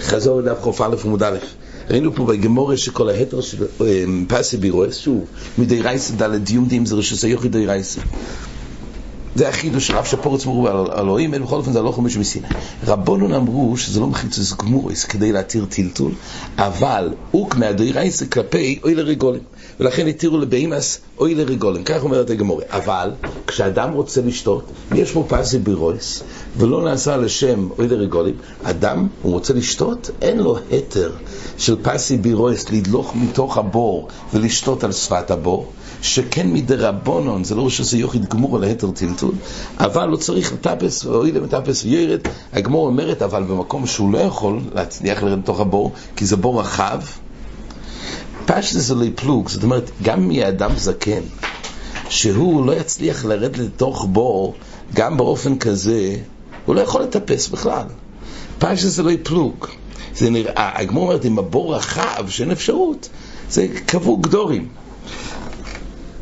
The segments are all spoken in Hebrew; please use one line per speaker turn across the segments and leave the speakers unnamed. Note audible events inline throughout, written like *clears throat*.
חזור לדף חוף א' עמוד א', ראינו פה בגמורה שכל ההתר של פסי בירועס, שוב, מדי רייסה דלת יומדים זה רשוס היוחי די רייסה. זה החידוש רב שפורץ מרוב על אלוהים, אין בכל אופן זה לא חומש מסיני. רבונון אמרו שזה לא מחיצוס גמוריס כדי להתיר טלטול, אבל אוק מהדי רייסה כלפי אוי לרגולים. ולכן התירו לבהימס אוי לרגולים, כך אומרת הגמורה. אבל כשאדם רוצה לשתות, יש פה פסי בירויס, ולא נעשה לשם אוי לרגולים, אדם, הוא רוצה לשתות, אין לו היתר של פסי בירויס לדלוך מתוך הבור ולשתות על שפת הבור, שכן מדרבונון, זה לא שזה יוחיד גמור על היתר טלטול, אבל לא צריך לטפס, אוי למטפס וירד, הגמור אומרת, אבל במקום שהוא לא יכול להצליח לרד לתוך הבור, כי זה בור רחב, פשט זה פלוג, זאת אומרת, גם אם יהיה אדם זקן, שהוא לא יצליח לרדת לתוך בור, גם באופן כזה, הוא לא יכול לטפס בכלל. פשט זה לא פלוג. זה נראה, הגמור אומרת, אם הבור רחב, שאין אפשרות, זה קבעו גדורים.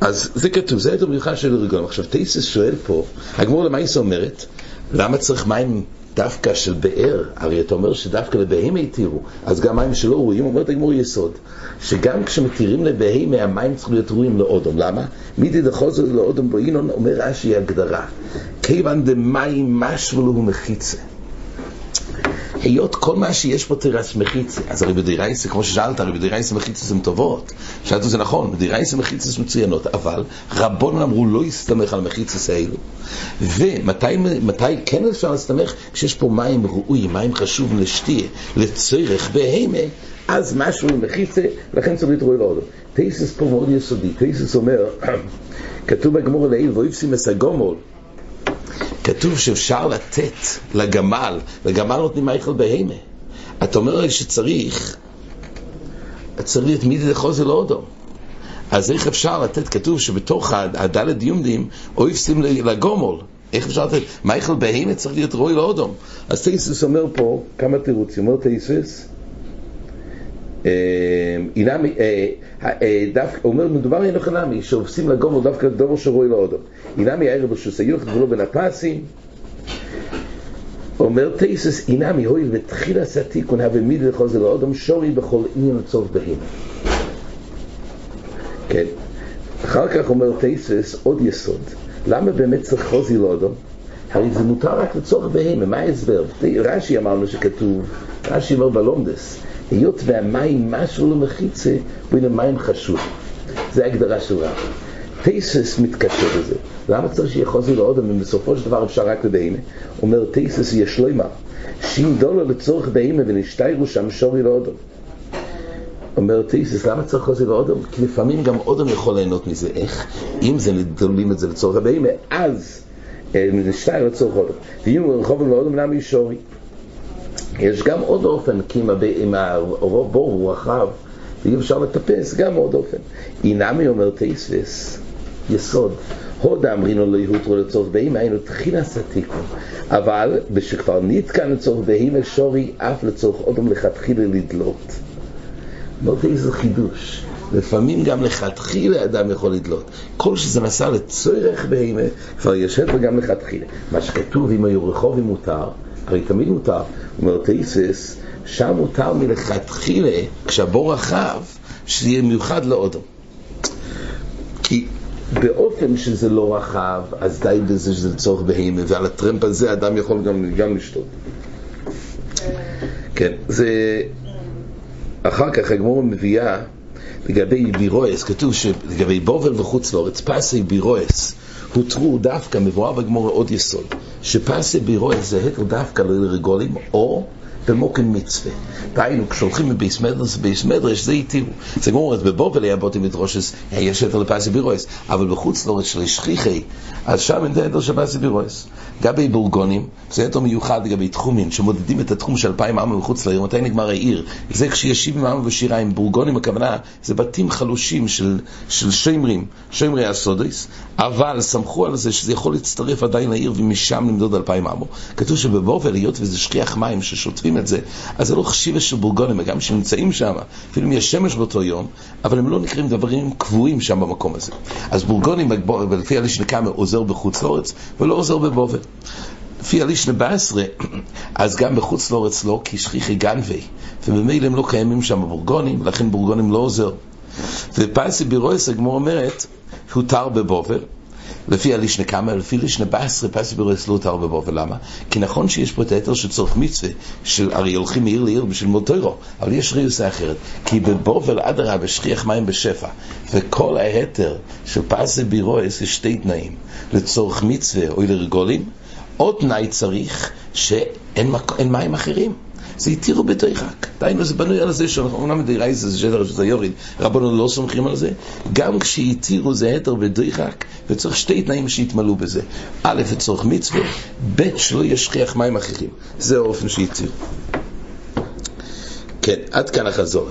אז זה כתוב, זה יותר מיוחד של רגלם. עכשיו, טייסס שואל פה, הגמור למעשה אומרת, למה צריך מים דווקא של באר, הרי אתה אומר שדווקא לבהמה התירו, אז גם מים שלא ראויים, אומרת הגמור יסוד, שגם כשמתירים לבהמה, המים צריכים להיות ראויים לאודום. למה? מידי דחוזר לאודום באינון, אומר רש"י הגדרה, כיוון דמים משהו לו מחיצה. היות כל מה שיש פה תירס מחיצה, אז הרי בדירייסה, כמו ששאלת, הרי בדירייסה מחיצה הן טובות. שאלת זה נכון, בדירייסה מחיצה מצוינות, אבל רבון אמרו לא יסתמך על מחיצה האלו. ומתי כן אפשר להסתמך? כשיש פה מים ראויים, מים חשובים לשתייה, לצורך בהמה, אז משהו מחיצה, לכן צריך להתרואי לעודו. טייסס פה מאוד יסודי, טייסס אומר, *clears throat* כתוב בגמור לעיל, ואיפסים אסגומול, כתוב שאפשר לתת לגמל, לגמל נותנים מייכל בהמה. אתה אומר שצריך, צריך את מידי דחוזר לאודו. אז איך אפשר לתת, כתוב שבתוך הדלת יומדים, או יפסים לגומול. איך אפשר לתת? מייכל בהמה צריך להיות רוי לאודום. אז טייסס אומר פה כמה תירוצים. אומר טייסס, אומר, מדובר אין לך נמי, שעופסים לגומל דווקא דובר שרוי לאודום. אינמי הערב בשוסיוך ולא בין הפסים. אומר טייסס, אינמי הואיל ותחילה סתיקון הווה מידי לחוזר לאודום שורי בכל עניין לצורך בהמה. כן. אחר כך אומר טייסס עוד יסוד. למה באמת צריך חוזי לאודום? הרי זה מותר רק לצורך בהמה, מה ההסבר? רש"י אמרנו שכתוב, רש"י אומר בלומדס, היות והמים משהו לא מחיצה, בין המים חשוב. זה ההגדרה של רב. טייסס מתקשר לזה. למה צריך שיהיה חוזי לאודם אם בסופו של דבר אפשר רק לבהמה? אומר טייסס יש לו אמר, שאם דולר לצורך בהמה ונשתיירו שם שורי לאודם. אומר טייסס, למה צריך חוזי לאודם? כי לפעמים גם אודם יכול ליהנות מזה. איך? אם זה נדולים את זה לצורך הבהמה, אז נשתיירו לצורך אודם. ואם הוא רחוב לאודם, למה יש שורי? יש גם עוד אופן, כי אם הרוב בור הוא רחב, ואי אפשר לטפס, גם עוד אופן. אינמי אומר טייסס, יסוד, הודה אמרינו לא יהותרו לצורך בהימה, היינו תחילה סתיקו. אבל כשכבר נתקן לצורך בהימה, שורי אף לצורך אודם לכתחילה לדלות. אמרת איזה חידוש. לפעמים גם לכתחילה אדם יכול לדלות. כל שזה נעשה לצורך בהימה, כבר יושב וגם לכתחילה. מה שכתוב, אם היו רחובים מותר, הרי תמיד מותר, אומר טייסס, שם מותר מלכתחילה, כשהבור רחב, שזה יהיה מיוחד לאודו. כי באופן שזה לא רחב, אז די בזה שזה לצורך בהימה, ועל הטרמפ הזה אדם יכול גם, גם לשתות. כן, זה... אחר כך הגמור מביאה לגבי בירועס, כתוב שלגבי בובל וחוץ לאורץ, פסי בירועס, הותרו דווקא, מבואר בגמור עוד יסוד, שפסי בירועס זה היתר דווקא לרגולים, או במוקן מצווה. דהיינו, כשהולכים מבייס מדרש, בייס מדרש זה התירו. זה גמור, אז בבובל היה בוטים מדרושס, יש היתר לפסי בירועס, אבל בחוץ לאורץ של שכיחי, אז שם אין היתר של פסי בירועס. לגבי בורגונים, זה היתר מיוחד לגבי תחומים, שמודדים את התחום של אלפיים עמה מחוץ לעיר, מתי נגמר העיר? זה כשיש שבעים עמה ושיריים, בורגונים הכוונה, זה בתים חלושים של, של שמרים, שמרי הסודויס, אבל סמכו על זה שזה יכול להצטרף עדיין לעיר ומשם למדוד אלפיים עמו. כתוב שבבובל, היות וזה שכיח מים ששוטפים את זה, אז זה לא חשיבה של בורגונים, גם שנמצאים שם, אפילו אם יש שמש באותו יום, אבל הם לא נקראים דברים קבועים שם במקום הזה. אז בורגונים, ולפי אלה שנקרא, עוזר בחוץ לארץ, ולא עוזר בבובל. לפי הלישנה בעשרה, אז גם בחוץ לארץ לא, כי שכיחי גנבי, וממילא הם לא קיימים שם בורגונים, ולכן בורגונים לא עוזר. ופייסי בירויס, הגמור אומרת, הותר בבובל, לפי הלישנה כמה, לפי לישנה בעשרה, פייסי בירויס לא הותר בבובל, למה? כי נכון שיש פה את היתר שצורך מצווה, של הרי הולכים מעיר לעיר בשביל מוטוירו, אבל יש ריוסה אחרת, כי בבובל אדרבה שכיח מים בשפע, וכל היתר של פייסי בירויס יש שתי תנאים, לצורך מצווה או לרגולים, עוד תנאי צריך שאין מים אחרים. זה התירו בדויחק. דיינו, זה בנוי על זה שאנחנו אומנם בדיירייס זה שטר שזה יוריד, רבנו לא סומכים על זה, גם כשהתירו זה היתר בדויחק, וצריך שתי תנאים שיתמלאו בזה. א', לצורך מצווה, ב', שלא ישכיח מים אחרים. זה האופן שהתירו. כן, עד כאן החזור.